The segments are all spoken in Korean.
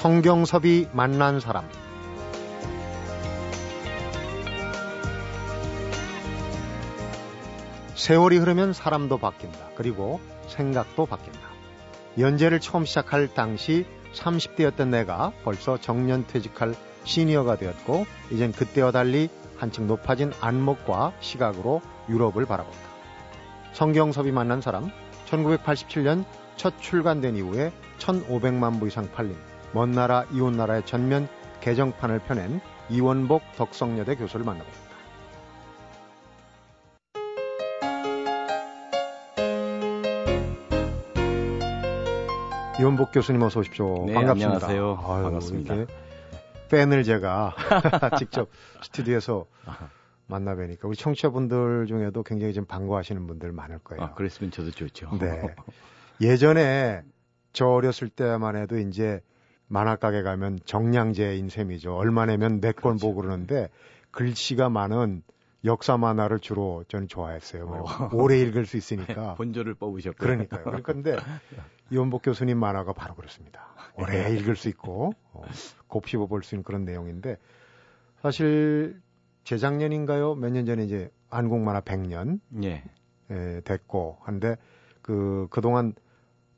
성경섭이 만난 사람 세월이 흐르면 사람도 바뀐다. 그리고 생각도 바뀐다. 연재를 처음 시작할 당시 30대였던 내가 벌써 정년 퇴직할 시니어가 되었고 이젠 그때와 달리 한층 높아진 안목과 시각으로 유럽을 바라본다. 성경섭이 만난 사람 1987년 첫 출간된 이후에 1,500만 부 이상 팔린 먼 나라 이웃 나라의 전면 개정판을 펴낸 이원복 덕성여대 교수를 만나봅니다. 이원복 교수님 어서 오십시오. 네, 반갑습니다. 안녕하세요. 아유, 반갑습니다. 팬을 제가 직접 스튜디오에서 만나 뵈니까 우리 청취자분들 중에도 굉장히 좀 반가워하시는 분들 많을 거예요. 아, 그랬으면 저도 좋죠. 네. 예전에 저 어렸을 때만 해도 이제 만화가게 가면 정량제인 셈이죠. 얼마 내면 몇 권 보고 그러는데 글씨가 많은 역사 만화를 주로 저는 좋아했어요. 어. 오래 읽을 수 있으니까. 본조를 뽑으셨고. 그러니까요. 그런데 이원복 교수님 만화가 바로 그렇습니다. 오래 네. 읽을 수 있고 어, 곱씹어 볼 수 있는 그런 내용인데 사실 재작년인가요? 몇 년 전에 이제 안국 만화 100년 예. 예, 됐고 한데 그 그동안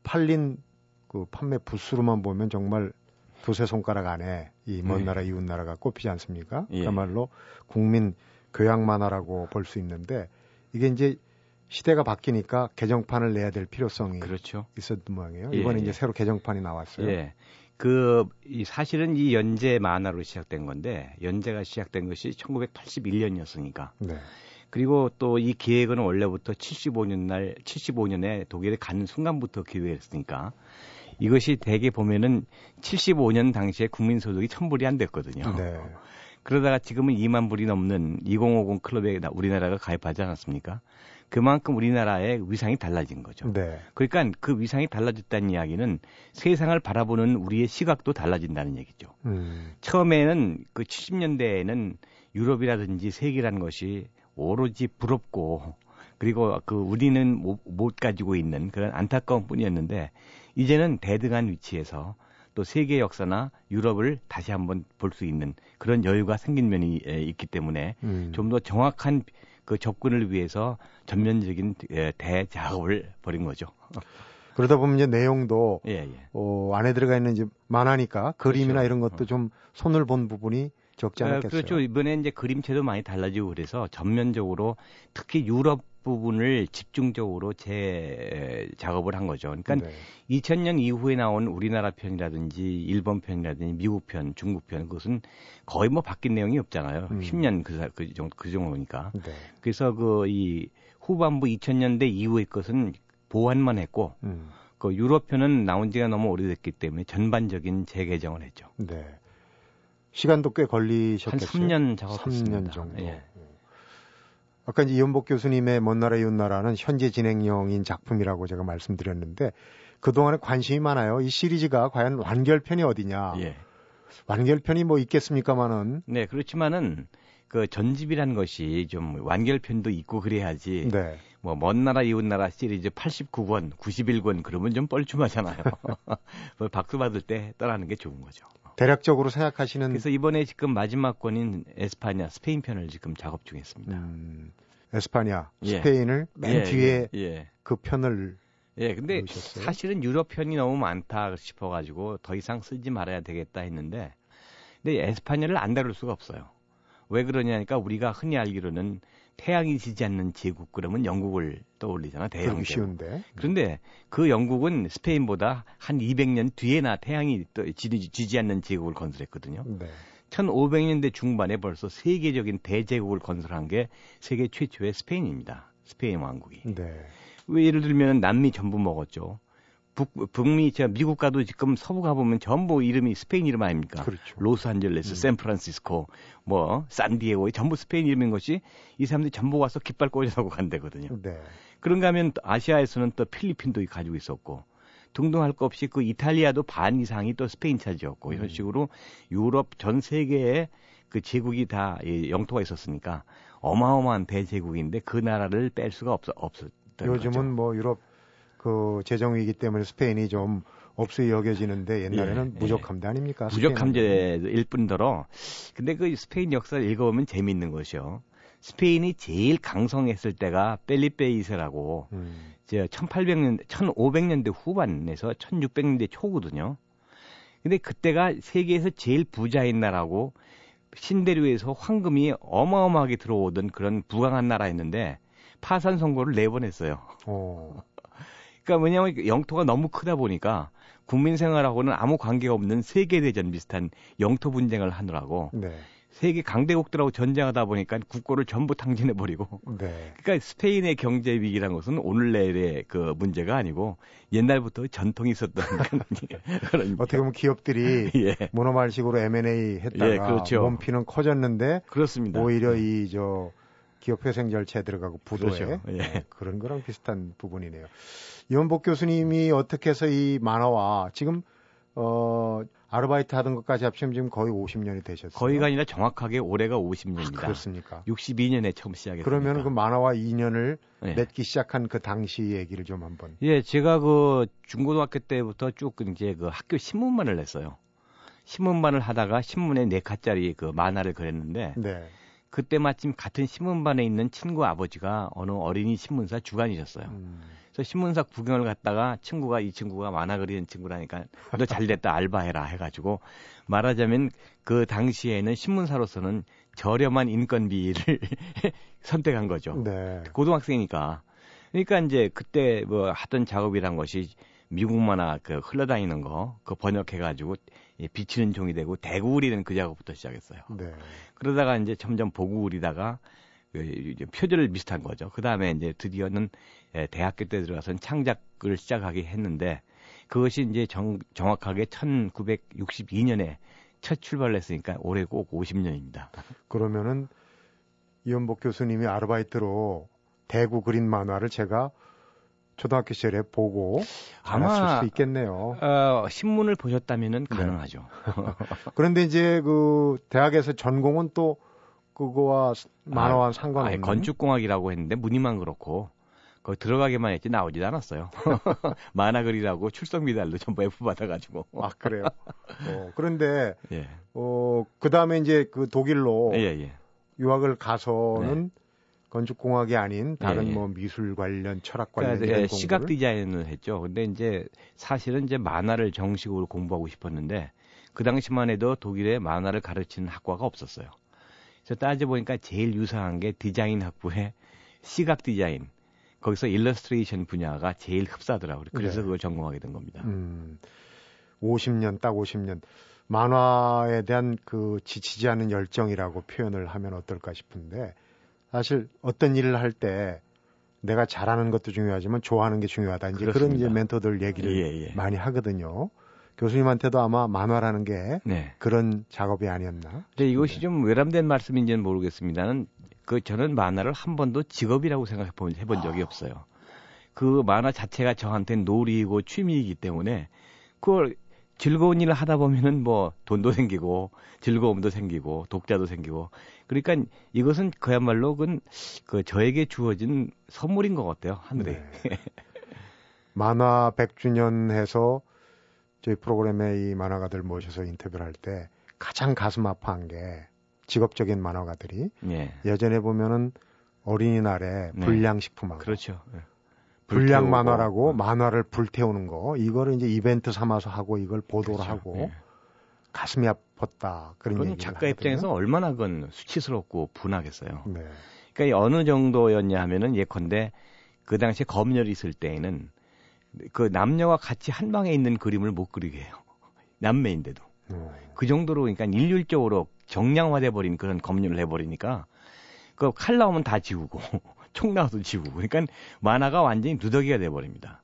팔린 그 판매 부수로만 보면 정말 두세 손가락 안에 이먼 네. 나라 이웃 나라가 꼽히지 않습니까? 예. 그야말로 국민 교양 만화라고 볼 수 있는데 이게 이제 시대가 바뀌니까 개정판을 내야 될 필요성이 그렇죠. 있었던 모양이에요. 예, 이번에 예. 이제 새로 개정판이 나왔어요. 예. 그, 이 사실은 이 연재 만화로 시작된 건데, 연재가 시작된 것이 1981년이었으니까. 네. 그리고 또 이 기획은 원래부터 75년 날, 75년에 독일에 가는 순간부터 기획했으니까, 이것이 대개 보면은 75년 당시에 국민소득이 1000불이 안 됐거든요. 네. 그러다가 지금은 2만 불이 넘는 2050 클럽에 우리나라가 가입하지 않았습니까? 그만큼 우리나라의 위상이 달라진 거죠. 네. 그러니까 그 위상이 달라졌다는 이야기는 세상을 바라보는 우리의 시각도 달라진다는 얘기죠. 음. 처음에는 그 70년대에는 유럽이라든지 세계라는 것이 오로지 부럽고 그리고 그 우리는 못, 못 가지고 있는 그런 안타까운 뿐이었는데 이제는 대등한 위치에서 또 세계 역사나 유럽을 다시 한번 볼 수 있는 그런 여유가 생긴 면이 있기 때문에 음. 좀더 정확한 그 접근을 위해서 전면적인 예, 대작업을 벌인 거죠. 그러다 보면 이제 내용도 예, 예. 어, 안에 들어가 있는 이제 만화니까 그림이나 그렇죠. 이런 것도 어. 좀 손을 본 부분이 적지 아, 않았겠어요. 그렇죠. 이번에 이제 그림체도 많이 달라지고 그래서 전면적으로 특히 유럽 부분을 집중적으로 재 작업을 한 거죠. 그러니까 네. 2000년 이후에 나온 우리나라 편이라든지 일본 편이라든지 미국 편, 중국 편 그것은 거의 뭐 바뀐 내용이 없잖아요. 음. 10년 그, 그, 정도, 그 정도니까. 네. 그래서 그 이 후반부 2000년대 이후의 것은 보완만 했고 음. 그 유럽 편은 나온 지가 너무 오래됐기 때문에 전반적인 재개정을 했죠. 네. 시간도 꽤 걸리셨겠어요. 한 3년 작업했습니다. 3년 정도. 예. 아까 이제 이원복 교수님의 먼 나라 이웃 나라는 현재 진행형인 작품이라고 제가 말씀드렸는데 그동안에 관심이 많아요. 이 시리즈가 과연 완결편이 어디냐. 예. 완결편이 뭐 있겠습니까만은. 네, 그렇지만은 그 전집이라는 것이 좀 완결편도 있고 그래야지. 네. 뭐 먼 나라 이웃 나라 시리즈 89권, 91권 그러면 좀 뻘쭘하잖아요. 뭐 박수 받을 때 떠나는 게 좋은 거죠. 대략적으로 생각하시는 그래서 이번에 지금 마지막 권인 에스파냐 스페인 편을 지금 작업 중에 있습니다. 음, 에스파냐 예. 스페인을 맨 예, 뒤에 예, 예. 그 편을 예, 근데 넣으셨어요? 사실은 유럽 편이 너무 많다 싶어 가지고 더 이상 쓰지 말아야 되겠다 했는데, 근데 에스파냐를 안 다룰 수가 없어요. 왜 그러냐니까 우리가 흔히 알기로는 태양이 지지 않는 제국 그러면 영국을 떠올리잖아 대영 쉬운데. 그런데 그 영국은 스페인보다 한 200년 뒤에나 태양이 또 지지, 지지 않는 제국을 건설했거든요. 네. 1500년대 중반에 벌써 세계적인 대제국을 건설한 게 세계 최초의 스페인입니다. 스페인 왕국이. 네. 왜 예를 들면 남미 전부 먹었죠. 북, 북미, 저 미국 가도 지금 서부 가보면 전부 이름이 스페인 이름 아닙니까? 그렇죠. 로스안젤레스, 음. 샌프란시스코, 뭐, 산디에고, 전부 스페인 이름인 것이 이 사람들이 전부 와서 깃발 꽂아서 간 데거든요. 네. 그런가 하면 아시아에서는 또 필리핀도 가지고 있었고, 등등 할 것 없이 그 이탈리아도 반 이상이 또 스페인 차지였고, 음. 이런 식으로 유럽 전 세계에 그 제국이 다 영토가 있었으니까 어마어마한 대제국인데 그 나라를 뺄 수가 없, 없었던 요즘은 거죠. 뭐 유럽 그 재정 위기 때문에 스페인이 좀 없이 여겨지는데 옛날에는 예, 무적함대 아닙니까? 무적함대일 뿐더러 근데 그 스페인 역사를 읽어보면 재미있는 것이요. 스페인이 제일 강성했을 때가 펠리페 2세라고 음. 1800년 1500년대 후반에서 1600년대 초거든요. 근데 그때가 세계에서 제일 부자인 나라고 신대륙에서 황금이 어마어마하게 들어오던 그런 부강한 나라였는데 파산 선고를 네 번 했어요. 어. 그러니까 뭐냐면 영토가 너무 크다 보니까 국민 생활하고는 아무 관계가 없는 세계 대전 비슷한 영토 분쟁을 하느라고 네. 세계 강대국들하고 전쟁하다 보니까 국고를 전부 탕진해 버리고. 네. 그러니까 스페인의 경제 위기란 것은 오늘 내일의 그 문제가 아니고 옛날부터 전통이 있었던 그런 어떻게 보면 기업들이 예. 모노말식으로 M&A 했다가 예, 그렇죠. 몸피는 커졌는데 그렇습니다. 오히려 이 저 기업 회생 절차에 들어가고 부도에 그렇죠. 예. 네, 그런 거랑 비슷한 부분이네요. 이원복 교수님이 어떻게 해서 이 만화와 지금 어 아르바이트 하던 것까지 합치면 지금 거의 50년이 되셨어요. 거의가 아니라 정확하게 올해가 50년입니다. 아, 그렇습니까? 62년에 처음 시작했습니다. 그러면 그 만화와 인연을 네. 맺기 시작한 그 당시 얘기를 좀 한번. 예, 제가 그 중고등학교 때부터 쭉 이제 그 학교 신문만을 냈어요. 신문만을 하다가 신문에 네 칸짜리 그 만화를 그렸는데 네. 그때 마침 같은 신문반에 있는 친구 아버지가 어느 어린이 신문사 주간이셨어요. 음. 그래서 신문사 구경을 갔다가 친구가 이 친구가 만화 그리는 친구라니까 너 잘됐다 알바해라 해가지고 말하자면 그 당시에는 신문사로서는 저렴한 인건비를 선택한 거죠. 네. 고등학생이니까. 그러니까 이제 그때 뭐 하던 작업이란 것이 미국 만화 그 흘러다니는 거 그 번역해가지고 비치는 종이 되고 대구 그리는 그 작업부터 시작했어요. 네. 그러다가 이제 점점 보고 그리다가 그 표절을 비슷한 거죠. 그 다음에 이제 드디어는 예, 대학교 때 들어가서는 창작을 시작하게 했는데 그것이 이제 정, 정확하게 1962년에 첫 출발을 했으니까 올해 꼭 50년입니다. 그러면은 이현복 교수님이 아르바이트로 대구 그린 만화를 제가 초등학교 시절에 보고 아마 수 있겠네요. 어, 신문을 보셨다면은 네. 가능하죠. 그런데 이제 그 대학에서 전공은 또 그거와 만화와 아, 상관없는 건축공학이라고 했는데 문의만 그렇고 거기 들어가기만 했지 나오지도 않았어요. 만화 그리라고 출석 미달도 전부 F 받아가지고. 아 그래요. 어, 그런데 예. 어그 다음에 이제 그 독일로 예, 예. 유학을 가서는 네. 건축공학이 아닌 다른 예, 예. 뭐 미술 관련 철학 관련 그러니까, 예, 시각 디자인을 했죠. 근데 이제 사실은 이제 만화를 정식으로 공부하고 싶었는데 그 당시만 해도 독일에 만화를 가르치는 학과가 없었어요. 그래서 따져 보니까 제일 유사한 게 디자인 학부의 시각 디자인. 거기서 일러스트레이션 분야가 제일 흡사하더라고요. 그래서 네. 그걸 전공하게 된 겁니다. 음, 50년, 딱 50년. 만화에 대한 그 지치지 않는 열정이라고 표현을 하면 어떨까 싶은데, 사실 어떤 일을 할 때 내가 잘하는 것도 중요하지만 좋아하는 게 중요하다. 이제 그렇습니다. 그런 이제 멘토들 얘기를 예, 예. 많이 하거든요. 교수님한테도 아마 만화라는 게 네. 그런 작업이 아니었나? 네, 이것이 좀 외람된 말씀인지는 모르겠습니다는 그 저는 만화를 한 번도 직업이라고 생각해 본 해본 적이 아. 없어요. 그 만화 자체가 저한테 놀이고 취미이기 때문에 그걸 즐거운 일을 하다 보면은 뭐 돈도 생기고 즐거움도 생기고 독자도 생기고 그러니까 이것은 그야말로 그, 그 저에게 주어진 선물인 것 같아요 하늘에. 네. 만화 100주년 해서 저희 프로그램에 이 만화가들 모셔서 인터뷰를 할 때 가장 가슴 아파한 게 직업적인 만화가들이 예. 예전에 보면은 어린이날에 네. 불량식품하고 그렇죠. 네. 불량 만화라고 어. 만화를 불태우는 거 이거를 이제 이벤트 삼아서 하고 이걸 보도를 그렇죠. 하고 네. 가슴이 아팠다 그런 얘기 작가 입장에서 얼마나 그건 수치스럽고 분하겠어요. 네. 그러니까 어느 정도였냐 하면은 예컨대 그 당시에 검열이 있을 때에는 그 남녀가 같이 한 방에 있는 그림을 못 그리게 해요. 남매인데도. 음. 그 정도로 그러니까 일률적으로 정량화돼 버린 그런 검열을 해버리니까 그 칼 나오면 다 지우고 총 나와도 지우고 그러니까 만화가 완전히 누더기가 돼 버립니다.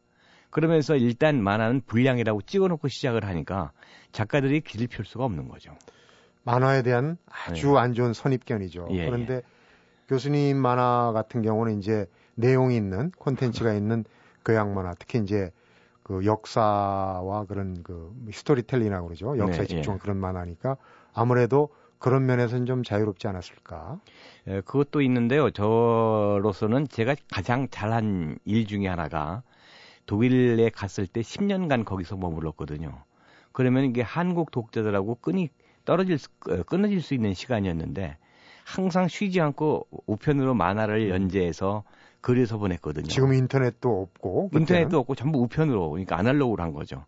그러면서 일단 만화는 불량이라고 찍어놓고 시작을 하니까 작가들이 기를 펼 수가 없는 거죠. 만화에 대한 아주 네. 안 좋은 선입견이죠. 예, 그런데 예. 교수님 만화 같은 경우는 이제 내용이 있는 콘텐츠가 있는 교양 만화, 특히 이제 그 역사와 그런 그 스토리텔링이라고 그러죠. 역사에 네, 집중한 예. 그런 만화니까 아무래도 그런 면에서는 좀 자유롭지 않았을까? 예, 그것도 있는데요. 저로서는 제가 가장 잘한 일 중에 하나가 독일에 갔을 때 10년간 거기서 머물렀거든요. 그러면 이게 한국 독자들하고 끈이 떨어질 수, 어, 끊어질 수 있는 시간이었는데 항상 쉬지 않고 우편으로 만화를 음. 연재해서 그려서 보냈거든요. 지금 인터넷도 없고 그때는? 인터넷도 없고 전부 우편으로 그러니까 아날로그로 한 거죠.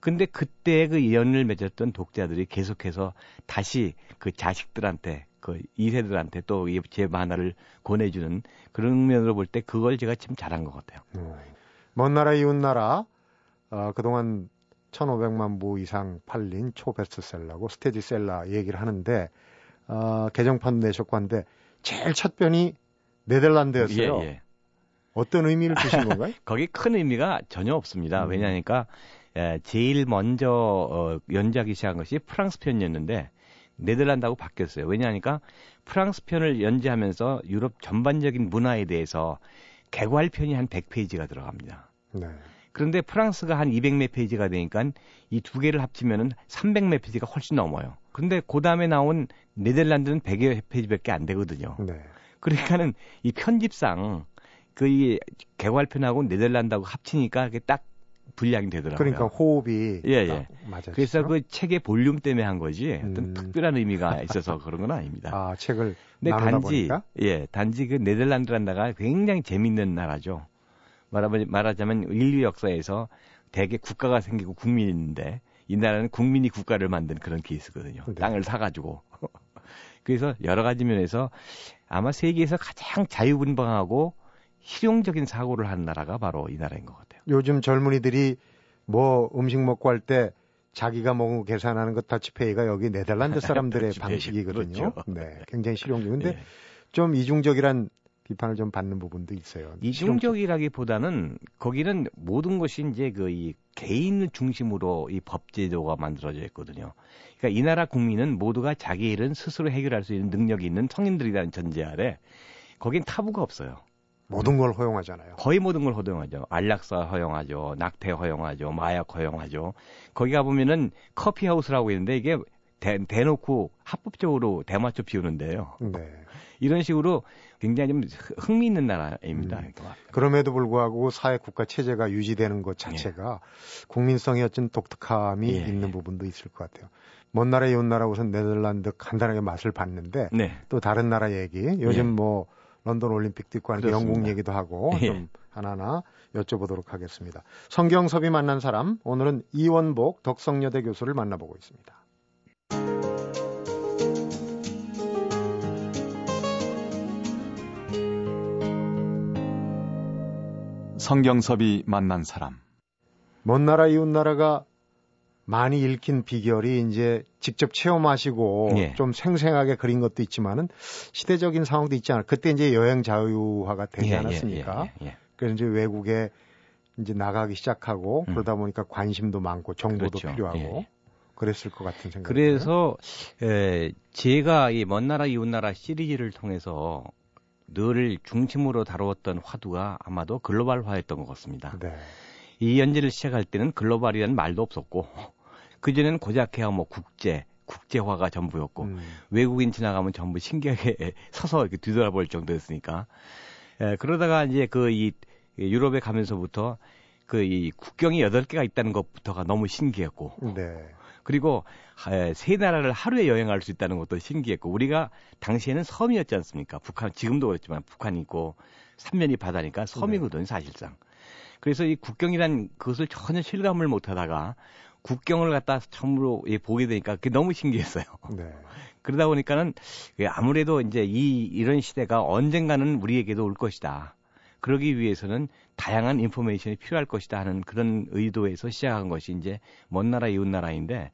근데 그때 그 연을 맺었던 독자들이 계속해서 다시 그 자식들한테 그 2세들한테 또 제 만화를 권해주는 그런 면으로 볼 때 그걸 제가 참 잘한 것 같아요. 음. 먼 나라 이웃 나라 어, 그동안 1,500만 부 이상 팔린 초베스트셀러고 스테디셀러 얘기를 하는데 어, 개정판 내셨고 한데 제일 첫 편이 네덜란드였어요. 예, 예. 어떤 의미를 주신 건가요? 거기 큰 의미가 전혀 없습니다. 음. 왜냐하니까 예, 제일 먼저 어, 연작이 시작한 것이 프랑스 편이었는데 네덜란드하고 바뀌었어요. 왜냐하니까 프랑스 편을 연재하면서 유럽 전반적인 문화에 대해서 개괄 편이 한 100페이지가 들어갑니다. 네. 그런데 프랑스가 한 200몇 페이지가 되니까 이 두 개를 합치면은 300몇 페이지가 훨씬 넘어요. 근데 그 다음에 나온 네덜란드는 100여 페이지밖에 안 되거든요. 네. 그러니까는 이 편집상 그 이 개괄편하고 네덜란드하고 합치니까 그게 딱 분량이 되더라고요. 그러니까 호흡이 예, 예. 맞아. 그래서 그 책의 볼륨 때문에 한 거지 어떤 음. 특별한 의미가 있어서 그런 건 아닙니다. 아, 책을 근데 단지 보니까? 예, 단지 그 네덜란드란 나라가 굉장히 재밌는 나라죠. 말하자면, 말하자면 인류 역사에서 대개 국가가 생기고 국민이 있는데 이 나라는 국민이 국가를 만든 그런 케이스거든요. 네. 땅을 사가지고. 그래서 여러 가지 면에서 아마 세계에서 가장 자유분방하고 실용적인 사고를 하는 나라가 바로 이 나라인 것 같아요. 요즘 젊은이들이 뭐 음식 먹고 할 때 자기가 먹은 거 계산하는 거 터치페이가 여기 네덜란드 사람들의 방식이거든요. 그렇죠. 네, 굉장히 실용적. 근데 네. 좀 이중적이란 비판을 좀 받는 부분도 있어요. 이중적이라기보다는 거기는 모든 것이 이제 그 이 개인 중심으로 이 법제도가 만들어져 있거든요. 그러니까 이 나라 국민은 모두가 자기 일은 스스로 해결할 수 있는 능력이 있는 성인들이라는 전제 아래 거긴 타부가 없어요. 모든 걸 허용하잖아요. 거의 모든 걸 허용하죠. 안락사 허용하죠. 낙태 허용하죠. 마약 허용하죠. 거기 가보면은 커피하우스라고 있는데 이게 대, 대놓고 합법적으로 대마초 피우는데요. 네. 이런 식으로 굉장히 좀 흥미있는 나라입니다. 음. 그럼에도 불구하고 사회 국가 체제가 유지되는 것 자체가 예. 국민성의 어떤 독특함이 예. 있는 부분도 있을 것 같아요. 먼 나라 이웃 나라 우선 네덜란드 간단하게 맛을 봤는데 네. 또 다른 나라 얘기 요즘 예. 뭐 런던 올림픽도 있고 하니까 영국 얘기도 하고 예. 좀 하나하나 여쭤보도록 하겠습니다. 성경섭이 만난 사람 오늘은 이원복 덕성여대 교수를 만나보고 있습니다. 성경섭이 만난 사람. 먼 나라 이웃 나라가 많이 읽힌 비결이 이제 직접 체험하시고 예. 좀 생생하게 그린 것도 있지만은 시대적인 상황도 있지 않아. 그때 이제 여행 자유화가 되지 예, 예 않았습니까? 예, 예, 그래서 이제 외국에 이제 나가기 시작하고 음. 그러다 보니까 관심도 많고 정보도 그렇죠. 필요하고 예, 그랬을 것 같은 생각이 그래서 에, 제가 이 먼 나라 이웃 나라 시리즈를 통해서 늘 중심으로 다루었던 화두가 아마도 글로벌화였던 것 같습니다. 네. 이 연재를 시작할 때는 글로벌이라는 말도 없었고 그전에는 고작해야 뭐 국제, 국제화가 전부였고 음. 외국인 지나가면 전부 신기하게 서서 이렇게 뒤돌아볼 정도였으니까 에, 그러다가 이제 그 이 유럽에 가면서부터 그 이 국경이 여덟 개가 있다는 것부터가 너무 신기했고 네. 그리고 세 나라를 하루에 여행할 수 있다는 것도 신기했고 우리가 당시에는 섬이었지 않습니까? 북한 지금도 그렇지만 북한이 있고 삼면이 바다니까 섬이거든요, 네. 사실상. 그래서 이 국경이란 그것을 전혀 실감을 못 하다가 국경을 갖다 처음으로 예, 보게 되니까 그게 너무 신기했어요. 네. 그러다 보니까는 아무래도 이제 이 이런 시대가 언젠가는 우리에게도 올 것이다. 그러기 위해서는 다양한 인포메이션이 필요할 것이다 하는 그런 의도에서 시작한 것이 이제 먼 나라 이웃 나라인데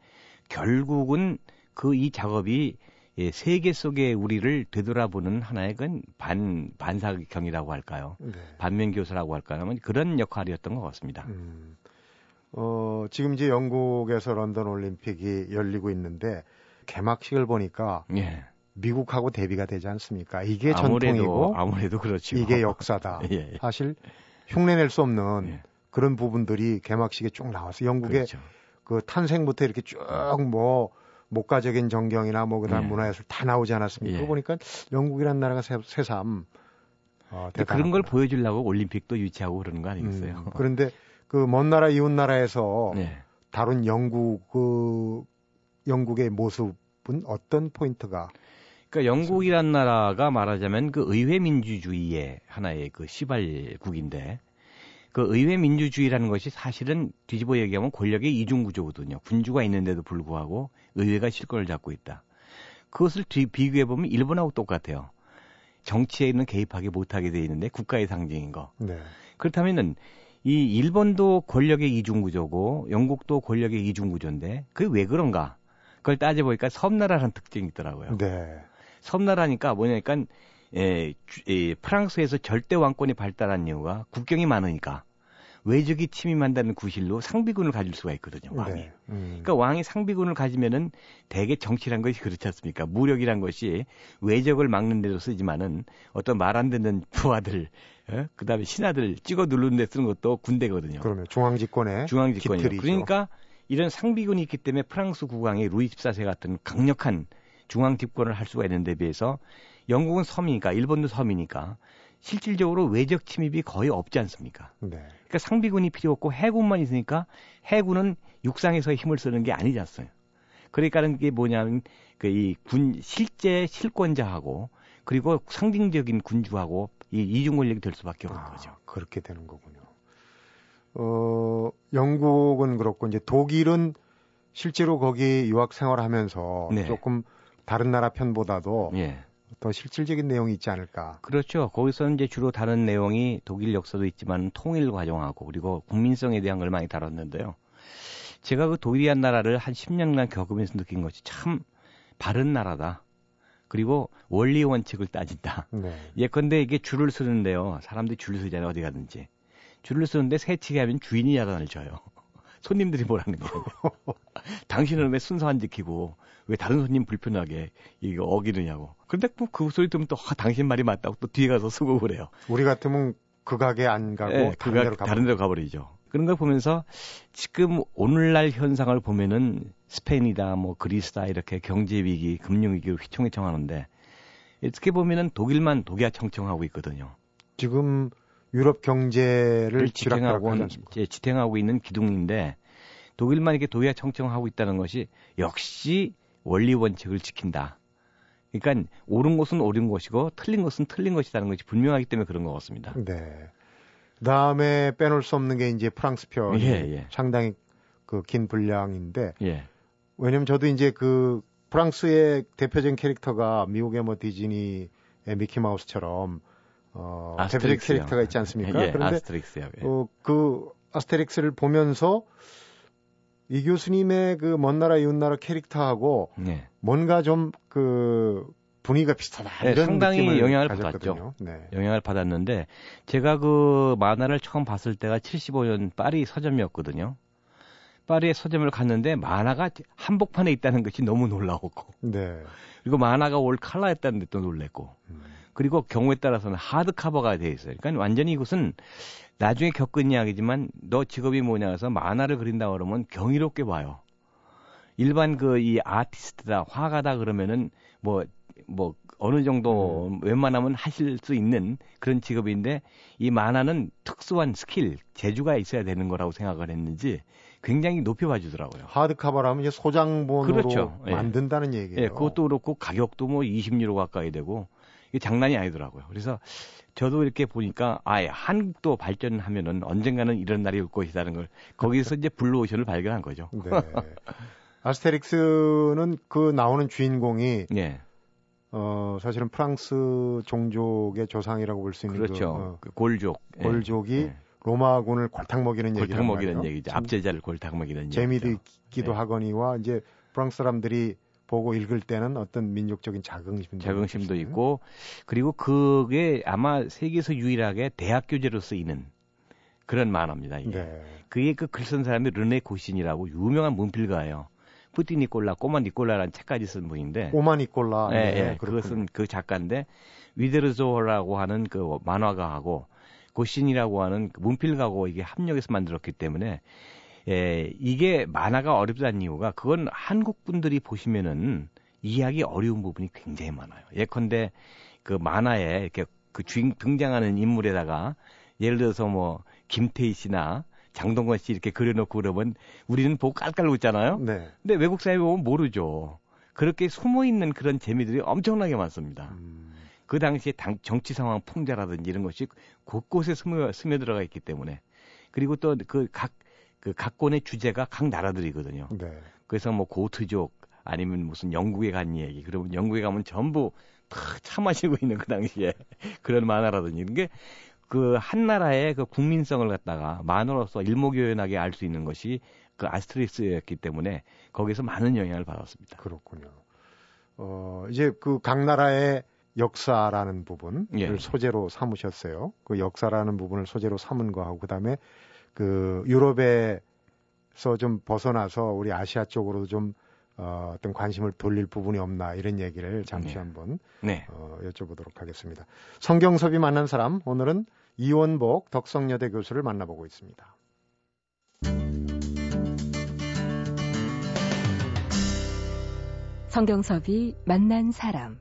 결국은 그 이 작업이 예, 세계 속의 우리를 되돌아보는 하나의 그 반, 반사경이라고 할까요? 네. 반면교사라고 할까요? 그런 역할이었던 것 같습니다. 음, 어, 지금 이제 영국에서 런던 올림픽이 열리고 있는데 개막식을 보니까 예. 미국하고 대비가 되지 않습니까? 이게 아무래도, 전통이고 아무래도 그렇죠. 이게 역사다. 예, 예. 사실 흉내낼 수 없는 예. 그런 부분들이 개막식에 쭉 나와서 영국의 그렇죠. 그 탄생부터 이렇게 쭉 뭐 목가적인 정경이나 뭐 그다음 예. 문화예술 다 나오지 않았습니까? 예. 보니까 영국이라는 나라가 새, 새삼 어, 그런 걸 보여주려고 올림픽도 유치하고 그러는 거 아니겠어요? 음, 그런데 그 먼 나라 이웃 나라에서 네. 다룬 영국 그 영국의 모습은 어떤 포인트가? 그러니까 영국이란 나라가 말하자면 그 의회 민주주의의 하나의 그 시발국인데 그 의회 민주주의라는 것이 사실은 뒤집어 얘기하면 권력의 이중 구조거든요. 군주가 있는데도 불구하고 의회가 실권을 잡고 있다. 그것을 뒤, 비교해 보면 일본하고 똑같아요. 정치에 있는 개입하기 못하게 돼 있는데 국가의 상징인 거. 네. 그렇다면은 이 일본도 권력의 이중 구조고 영국도 권력의 이중 구조인데 그게 왜 그런가? 그걸 따져보니까 섬나라라는 특징이 있더라고요. 네. 섬나라니까 뭐냐니까 예, 예, 프랑스에서 절대 왕권이 발달한 이유가 국경이 많으니까 외적이 침입한다는 구실로 상비군을 가질 수가 있거든요, 왕이. 네. 음. 그러니까 왕이 상비군을 가지면은 대개 정치란 것이 그렇지 않습니까? 무력이란 것이 외적을 막는 데도 쓰지만은 어떤 말 안 듣는 부하들, 어? 그 다음에 신하들 찍어 누르는 데 쓰는 것도 군대거든요. 그러면 중앙집권에. 중앙집권이 그러니까 이런 상비군이 있기 때문에 프랑스 국왕의 루이 14세 같은 강력한 중앙 집권을 할 수가 있는 데 비해서 영국은 섬이니까 일본도 섬이니까 실질적으로 외적 침입이 거의 없지 않습니까? 네. 그러니까 상비군이 필요 없고 해군만 있으니까 해군은 육상에서 힘을 쓰는 게 아니지 않어요. 그러니까는 게 뭐냐면 그 이 군 실제 실권자하고 그리고 상징적인 군주하고 이 이중 권력이 될 수밖에 없는 아, 거죠. 그렇게 되는 거군요. 어, 영국은 그렇고 이제 독일은 실제로 거기 유학 생활하면서 네. 조금 다른 나라 편보다도 예. 더 실질적인 내용이 있지 않을까. 그렇죠. 거기서는 이제 주로 다른 내용이 독일 역사도 있지만 통일 과정하고 그리고 국민성에 대한 걸 많이 다뤘는데요. 제가 그 독일이란 나라를 한 10년간 겪으면서 느낀 것이 참 바른 나라다. 그리고 원리 원칙을 따진다. 네. 예컨대 이게 줄을 쓰는데요. 사람들이 줄을 쓰잖아요. 어디 가든지. 줄을 쓰는데 세치게 하면 주인이 야단을 줘요. 손님들이 뭐라는 거예요. 당신은 왜 순서 안 지키고 왜 다른 손님 불편하게 이거 어기느냐고. 근데 뭐그 소리 들으면 또 아, 당신 말이 맞다고 또 뒤에 가서 쓰고 그래요. 우리 같으면 그 가게 안 가고 네, 다른, 그 데로 다른 데로 가버리죠. 그런 걸 보면서 지금 오늘날 현상을 보면은 스페인이다, 뭐 그리스다 이렇게 경제 위기, 금융 위기로 휘청휘청하는데 어떻게 보면은 독일만 독야 청청하고 있거든요. 지금 유럽 경제를 지탱하고 지탱하고 있는 기둥인데 독일만 이렇게 독야 청청하고 있다는 것이 역시 원리 원칙을 지킨다. 그러니까 옳은 것은 옳은 것이고 틀린 것은 틀린 것이라는 것이 분명하기 때문에 그런 것 같습니다. 네. 그다음에 빼놓을 수 없는 게 이제 프랑스 편 예, 예. 상당히 그 긴 분량인데 예. 왜냐면 저도 이제 그 프랑스의 대표적인 캐릭터가 미국의 뭐 디즈니의 미키 마우스처럼 어 대표적인 캐릭터가 있지 않습니까? 예, 그런데 아스트릭스요. 예. 어, 그 아스테릭스를 보면서 이 교수님의 그 먼 나라 이웃 나라 캐릭터하고 네. 뭔가 좀 그 분위기가 비슷하다. 네, 이런 상당히 영향을 가졌거든요. 받았죠. 네. 영향을 받았는데 제가 그 만화를 처음 봤을 때가 75년 파리 서점이었거든요. 파리에 서점을 갔는데 만화가 한복판에 있다는 것이 너무 놀라웠고. 네. 그리고 만화가 올 칼라였다는 데또 놀랬고. 음. 그리고 경우에 따라서는 하드 카버가 돼 있어요. 그러니까 완전히 이것은 나중에 겪은 이야기지만 너 직업이 뭐냐 해서 만화를 그린다 그러면 경이롭게 봐요. 일반 그 이 아티스트다 화가다 그러면은 뭐뭐 뭐 어느 정도 음. 웬만하면 하실 수 있는 그런 직업인데 이 만화는 특수한 스킬 재주가 있어야 되는 거라고 생각을 했는지 굉장히 높이 봐주더라고요. 하드카바라면 이제 소장본으로 그렇죠. 예. 만든다는 예. 얘기예요. 예, 그것도 그렇고 가격도 뭐 20유로 가까이 되고 이게 장난이 아니더라고요. 그래서 저도 이렇게 보니까 아예 한국도 발전하면은 언젠가는 이런 날이 올 것이라는 걸 거기서 이제 블루오션을 발견한 거죠. 네. 아스테릭스는 그 나오는 주인공이 네. 어 사실은 프랑스 종족의 조상이라고 볼 수 있는 그렇죠. 그, 어, 그 골족 골족이 네. 로마군을 골탕 먹이는 얘기죠. 골탕 먹이는 얘기죠. 앞제자를 골탕 먹이는 재미도 얘기죠. 있기도 네. 하거니와 이제 프랑스 사람들이 보고 읽을 때는 어떤 민족적인 자긍심도, 자긍심도 있고 그리고 그게 아마 세계에서 유일하게 대학 교재로 쓰이는 그런 만화입니다. 이게. 네. 그게 그 글 쓴 사람이 르네 고신이라고 유명한 문필가예요. 푸티 니콜라, 꼬마 니콜라라는 책까지 쓴 분인데. 꼬마 니콜라. 네, 네, 네 그것은 그 작가인데 위데르조라고 하는 그 만화가하고 고신이라고 하는 그 문필가고 이게 합력해서 만들었기 때문에 예, 이게 만화가 어렵다는 이유가 그건 한국 분들이 보시면은 이해하기 어려운 부분이 굉장히 많아요. 예컨대 그 만화에 이렇게 그 주인 등장하는 인물에다가 예를 들어서 뭐 김태희 씨나 장동건 씨 이렇게 그려놓고 그러면 우리는 보고 깔깔 웃잖아요. 네. 근데 외국 사회 보면 모르죠. 그렇게 숨어 있는 그런 재미들이 엄청나게 많습니다. 음. 그 당시에 당, 정치 상황 풍자라든지 이런 것이 곳곳에 스며, 스며 들어가 있기 때문에 그리고 또 그 각 그 각권의 주제가 각 나라들이거든요. 네. 그래서 뭐 고트족 아니면 무슨 영국에 간 얘기 그러면 영국에 가면 전부 다차 마시고 있는 그 당시에 그런 만화라든지 이런 게 그 한 나라의 그 국민성을 갖다가 만화로서 일목요연하게 알 수 있는 것이 그 아스트리스였기 때문에 거기서 많은 영향을 받았습니다. 그렇군요. 어, 이제 그 각 나라의 역사라는 부분을 예. 소재로 삼으셨어요. 그 역사라는 부분을 소재로 삼은 거하고 그다음에 그 유럽에서 좀 벗어나서 우리 아시아 쪽으로 좀 어, 어떤 관심을 돌릴 부분이 없나 이런 얘기를 잠시 네. 한번 네. 어, 여쭤보도록 하겠습니다. 성경섭이 만난 사람 오늘은 이원복 덕성여대 교수를 만나보고 있습니다. 성경섭이 만난 사람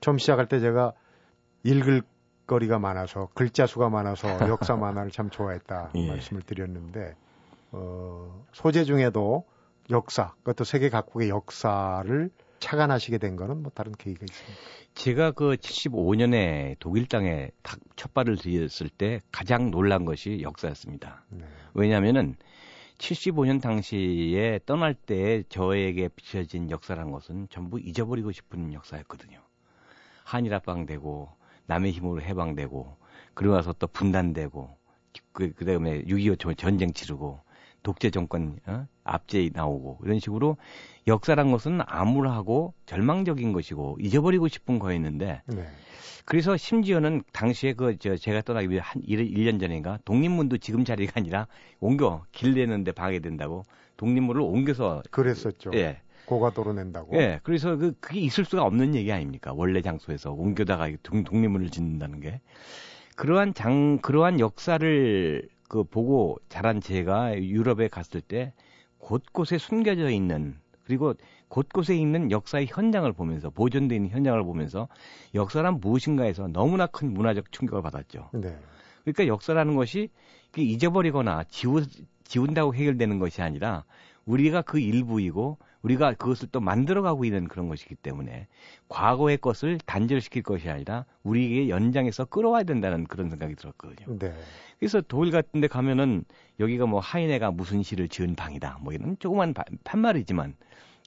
처음 시작할 때 제가 읽을 거리가 많아서 글자 수가 많아서 역사 만화를 참 좋아했다 예. 말씀을 드렸는데 어, 소재 중에도 역사, 그것도 세계 각국의 역사를 착안하시게 된 거는 뭐 다른 계기가 있습니까? 제가 그 75년에 독일 땅에 첫 발을 들였을 때 가장 놀란 것이 역사였습니다. 네. 왜냐하면은 75년 당시에 떠날 때 저에게 비춰진 역사란 것은 전부 잊어버리고 싶은 역사였거든요. 한일 합방되고 남의 힘으로 해방되고 그러고 나서 또 분단되고 그, 그 다음에 6.25 전쟁 치르고 독재 정권 어? 압제 나오고 이런 식으로 역사란 것은 암울하고 절망적인 것이고 잊어버리고 싶은 거였는데 네. 그래서 심지어는 당시에 그 저 제가 떠나기 위해 한 1, 1년 전인가 독립문도 지금 자리가 아니라 옮겨 길 내는데 방해된다고 독립문을 옮겨서 그랬었죠. 예. 고가도로 낸다고. 예. 그래서 그 그게 있을 수가 없는 얘기 아닙니까? 원래 장소에서 옮겨다가 독, 독립문을 짓는다는 게. 그러한 장 그러한 역사를 그 보고 자란 제가 유럽에 갔을 때 곳곳에 숨겨져 있는 그리고 곳곳에 있는 역사의 현장을 보면서 보존되어 있는 현장을 보면서 역사란 무엇인가 해서 너무나 큰 문화적 충격을 받았죠. 네. 그러니까 역사라는 것이 잊어버리거나 지우, 지운다고 해결되는 것이 아니라 우리가 그 일부이고 우리가 그것을 또 만들어가고 있는 그런 것이기 때문에 과거의 것을 단절시킬 것이 아니라 우리에게 연장해서 끌어와야 된다는 그런 생각이 들었거든요. 네. 그래서 독일 같은 데 가면은 여기가 뭐 하이네가 무슨 시를 지은 방이다. 뭐 이런 조그만 판말이지만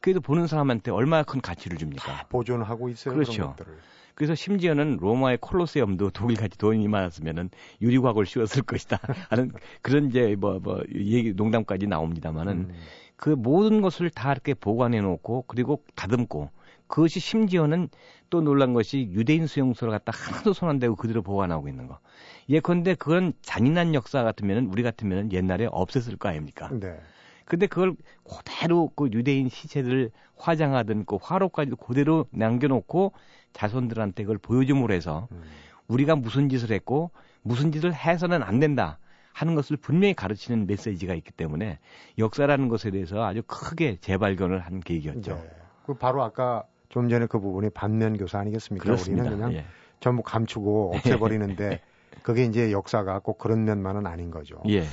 그래도 보는 사람한테 얼마나 큰 가치를 줍니까? 보존하고 있어요. 그렇죠. 그래서 심지어는 로마의 콜로세움도 독일같이 돈이 많았으면은 유리곽을 씌웠을 것이다 하는 그런 이제 뭐뭐 뭐 얘기 농담까지 나옵니다만은 음. 그 모든 것을 다 이렇게 보관해 놓고 그리고 다듬고 그것이 심지어는 또 놀란 것이 유대인 수용소를 갖다 하나도 손 안 대고 그대로 보관하고 있는 거. 예컨대 그런 잔인한 역사 같으면은 우리 같으면은 옛날에 없앴을 거 아닙니까? 네. 근데 그걸 그대로 그 유대인 시체들 화장하던 그 화로까지 그대로 남겨놓고 자손들한테 그걸 보여줌으로 해서 음. 우리가 무슨 짓을 했고 무슨 짓을 해서는 안 된다 하는 것을 분명히 가르치는 메시지가 있기 때문에 역사라는 것에 대해서 아주 크게 재발견을 한 계기였죠. 네. 그 바로 아까 좀 전에 그 부분이 반면 교사 아니겠습니까? 그렇습니다. 우리는 그냥 예. 전부 감추고 없애버리는데 그게 이제 역사가 꼭 그런 면만은 아닌 거죠. 예.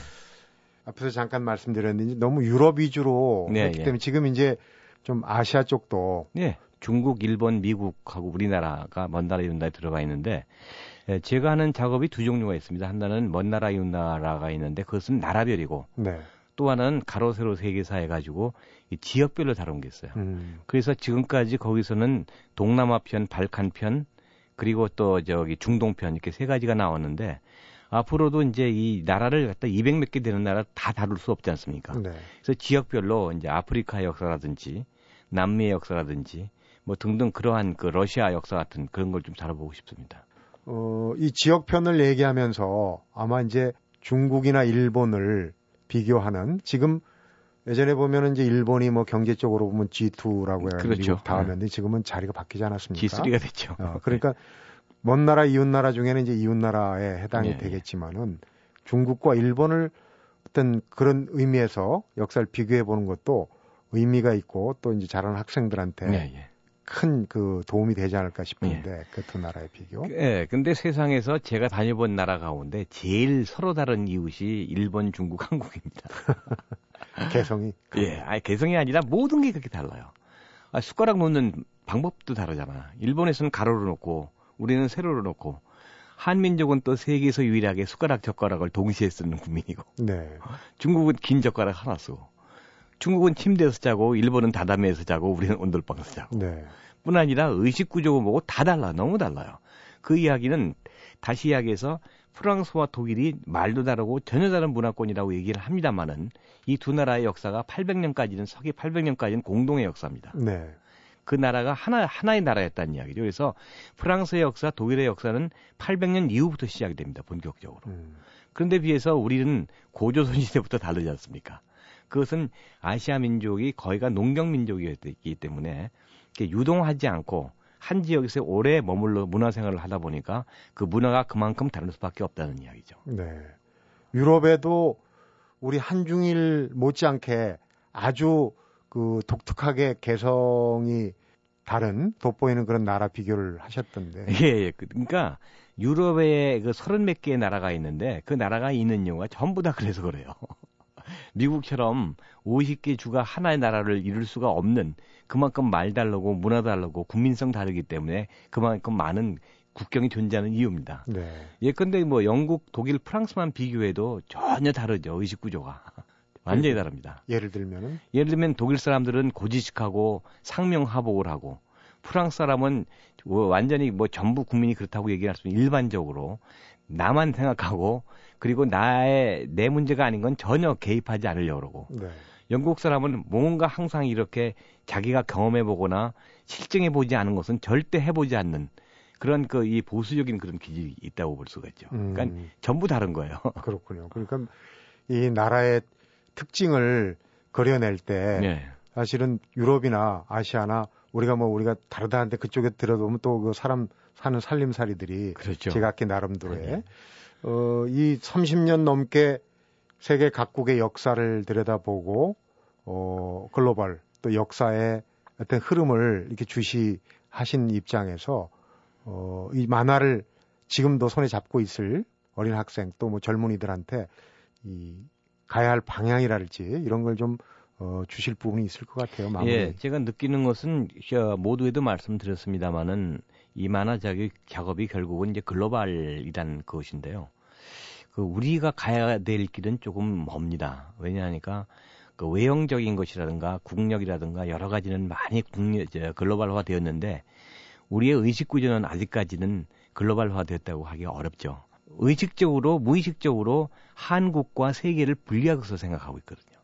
앞에서 잠깐 말씀드렸는데 너무 유럽 위주로 네, 했기 예. 때문에 지금 이제 좀 아시아 쪽도 예. 중국, 일본, 미국하고 우리나라가 먼 나라 이런 나라에 들어가 있는데 예, 제가 하는 작업이 두 종류가 있습니다. 하나는 먼 나라 이웃 나라가 있는데 그것은 나라별이고 네. 또 하나는 가로 세로 세계사 해가지고 이 지역별로 다룬 게 있어요. 음. 그래서 지금까지 거기서는 동남아 편, 발칸 편, 그리고 또 저기 중동 편 이렇게 세 가지가 나왔는데 앞으로도 이제 이 나라를 갖다 200몇 개 되는 나라 다 다룰 수 없지 않습니까? 네. 그래서 지역별로 이제 아프리카 역사라든지 남미의 역사라든지 뭐 등등 그러한 그 러시아 역사 같은 그런 걸 좀 다뤄보고 싶습니다. 어, 이 지역편을 얘기하면서 아마 이제 중국이나 일본을 비교하는 지금 예전에 보면은 이제 일본이 뭐 경제적으로 보면 G2라고 해요. 그렇죠. 미국 다음인데 네. 지금은 자리가 바뀌지 않았습니까? G3가 됐죠. 어, 그러니까 먼 나라 이웃 나라 중에는 이제 이웃 나라에 해당이 네. 되겠지만은 중국과 일본을 어떤 그런 의미에서 역사를 비교해 보는 것도 의미가 있고 또 이제 자라는 학생들한테 네, 예. 큰 그 도움이 되지 않을까 싶은데 예. 그두 나라의 비교. 예, 근데 세상에서 제가 다녀본 나라 가운데 제일 서로 다른 이웃이 일본, 중국, 한국입니다. 개성이. 예, 아니 개성이 아니라 모든 게 그렇게 달라요. 아, 숟가락 놓는 방법도 다르잖아. 일본에서는 가로로 놓고 우리는 세로로 놓고 한민족은 또 세계에서 유일하게 숟가락 젓가락을 동시에 쓰는 국민이고. 네. 중국은 긴 젓가락 하나 쓰고. 중국은 침대에서 자고 일본은 다다미에서 자고 우리는 온돌방에서 자고. 네. 뿐 아니라 의식 구조고 뭐고 다 달라. 너무 달라요. 그 이야기는 다시 이야기해서 프랑스와 독일이 말도 다르고 전혀 다른 문화권이라고 얘기를 합니다만은 이 두 나라의 역사가 800년까지는 서기 800년까지는 공동의 역사입니다. 네. 그 나라가 하나 하나의 나라였다는 이야기죠. 그래서 프랑스의 역사, 독일의 역사는 800년 이후부터 시작이 됩니다. 본격적으로. 음. 그런데 비해서 우리는 고조선 시대부터 다르지 않습니까? 그것은 아시아 민족이 거의가 농경 민족이었기 때문에 유동하지 않고 한 지역에서 오래 머물러 문화 생활을 하다 보니까 그 문화가 그만큼 다를 수밖에 없다는 이야기죠. 네. 유럽에도 우리 한중일 못지않게 아주 그 독특하게 개성이 다른 돋보이는 그런 나라 비교를 하셨던데. 예, 예. 그, 그러니까 유럽에 그 서른 몇 개의 나라가 있는데 그 나라가 있는 이유가 전부 다 그래서 그래요. 미국처럼 50개 주가 하나의 나라를 이룰 수가 없는 그만큼 말 다르고 문화 다르고 국민성 다르기 때문에 그만큼 많은 국경이 존재하는 이유입니다. 네. 예컨대 뭐 영국, 독일, 프랑스만 비교해도 전혀 다르죠. 의식 구조가. 완전히 다릅니다. 예를 들면은 예를 들면 독일 사람들은 고지식하고 상명하복을 하고 프랑스 사람은 뭐 완전히 뭐 전부 국민이 그렇다고 얘기할 수 있는 일반적으로 나만 생각하고 그리고 나의 내 문제가 아닌 건 전혀 개입하지 않으려고 그러고 네. 영국 사람은 뭔가 항상 이렇게 자기가 경험해 보거나 실증해 보지 않은 것은 절대 해보지 않는 그런 그 이 보수적인 그런 기질이 있다고 볼 수가 있죠. 그러니까 음. 전부 다른 거예요. 그렇군요. 그러니까 이 나라의 특징을 그려낼 때 네. 사실은 유럽이나 아시아나 우리가 뭐 우리가 다르다는데 그쪽에 들어보면 또 그 사람 사는 살림살이들이 그렇죠. 제각기 나름대로의 네. 어, 이 30년 넘게 세계 각국의 역사를 들여다보고 어, 글로벌 또 역사의 어떤 흐름을 이렇게 주시하신 입장에서 어, 이 만화를 지금도 손에 잡고 있을 어린 학생 또 뭐 젊은이들한테 이 가야 할 방향이랄지 이런 걸좀 어, 주실 부분이 있을 것 같아요. 마무리. 예, 제가 느끼는 것은 모두에도 말씀드렸습니다마는 이 만화 작업 작업이 결국은 이제 글로벌이란 것인데요. 그 우리가 가야 될 길은 조금 멉니다. 왜냐하니까 그 외형적인 것이라든가 국력이라든가 여러 가지는 많이 국력, 글로벌화 되었는데 우리의 의식 구조는 아직까지는 글로벌화 됐다고 하기 어렵죠. 의식적으로 무의식적으로 한국과 세계를 분리하고서 생각하고 있거든요.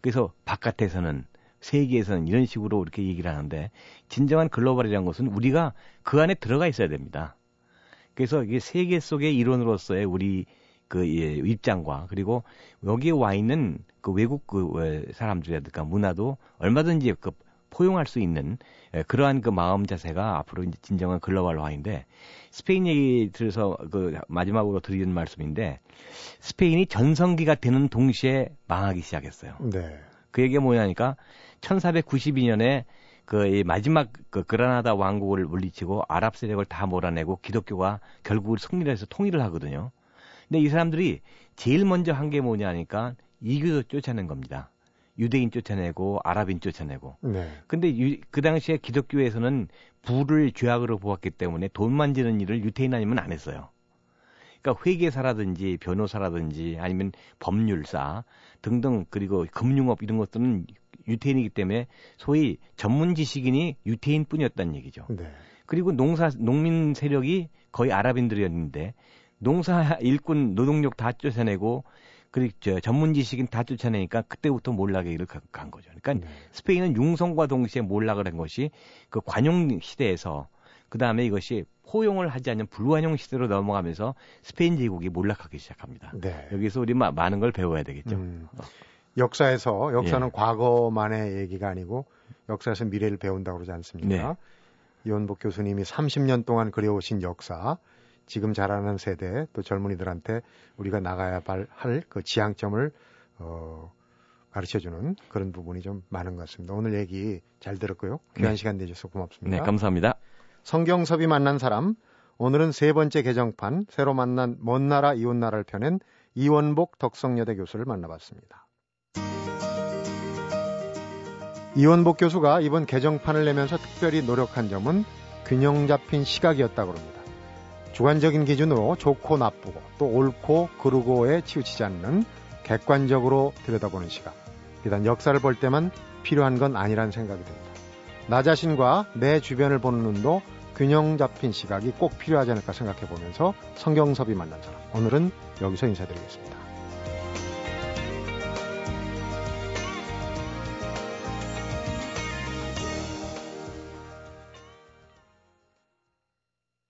그래서 바깥에서는 세계에서는 이런 식으로 이렇게 얘기를 하는데 진정한 글로벌이라는 것은 우리가 그 안에 들어가 있어야 됩니다. 그래서 이게 세계 속의 이론으로서의 우리 그 예, 입장과 그리고 여기에 와 있는 그 외국 그 사람들이라든가 문화도 얼마든지 그 포용할 수 있는 예, 그러한 그 마음 자세가 앞으로 이제 진정한 글로벌화인데 스페인 얘기 들어서 그 마지막으로 드리는 말씀인데 스페인이 전성기가 되는 동시에 망하기 시작했어요. 네. 그 얘기가 뭐냐니까 1492년에 그 마지막 그 그라나다 왕국을 물리치고 아랍 세력을 다 몰아내고 기독교가 결국 승리를 해서 통일을 하거든요. 근데 이 사람들이 제일 먼저 한 게 뭐냐니까 이교도 쫓아낸 겁니다. 유대인 쫓아내고 아랍인 쫓아내고. 네. 근데 유, 그 당시에 기독교에서는 부를 죄악으로 보았기 때문에 돈 만지는 일을 유태인 아니면 안 했어요. 그러니까 회계사라든지 변호사라든지 아니면 법률사 등등 그리고 금융업 이런 것들은 유태인이기 때문에 소위 전문 지식인이 유태인뿐이었다는 얘기죠. 네. 그리고 농사 농민 세력이 거의 아랍인들이었는데 농사 일꾼 노동력 다 쫓아내고 그리고 저 전문 지식인 다 쫓아내니까 그때부터 몰락의 일을 간 거죠. 그러니까 네. 스페인은 융성과 동시에 몰락을 한 것이 그 관용 시대에서 그 다음에 이것이 포용을 하지 않는 불관용 시대로 넘어가면서 스페인 제국이 몰락하기 시작합니다. 네. 여기서 우리 마, 많은 걸 배워야 되겠죠. 음. 역사에서 역사는 예. 과거만의 얘기가 아니고 역사에서 미래를 배운다고 그러지 않습니까? 네. 이원복 교수님이 30년 동안 그려오신 역사 지금 자라는 세대 또 젊은이들한테 우리가 나가야 할 그 지향점을 어, 가르쳐주는 그런 부분이 좀 많은 것 같습니다. 오늘 얘기 잘 들었고요. 귀한 네. 시간 내주셔서 고맙습니다. 네, 감사합니다. 성경섭이 만난 사람 오늘은 세 번째 개정판 새로 만난 먼 나라 이웃 나라를 펴낸 이원복 덕성여대 교수를 만나봤습니다. 이원복 교수가 이번 개정판을 내면서 특별히 노력한 점은 균형 잡힌 시각이었다고 합니다. 주관적인 기준으로 좋고 나쁘고 또 옳고 그르고에 치우치지 않는 객관적으로 들여다보는 시각. 비단 역사를 볼 때만 필요한 건 아니란 생각이 듭니다. 나 자신과 내 주변을 보는 눈도 균형 잡힌 시각이 꼭 필요하지 않을까 생각해 보면서 성경섭이 만난 사람. 오늘은 여기서 인사드리겠습니다.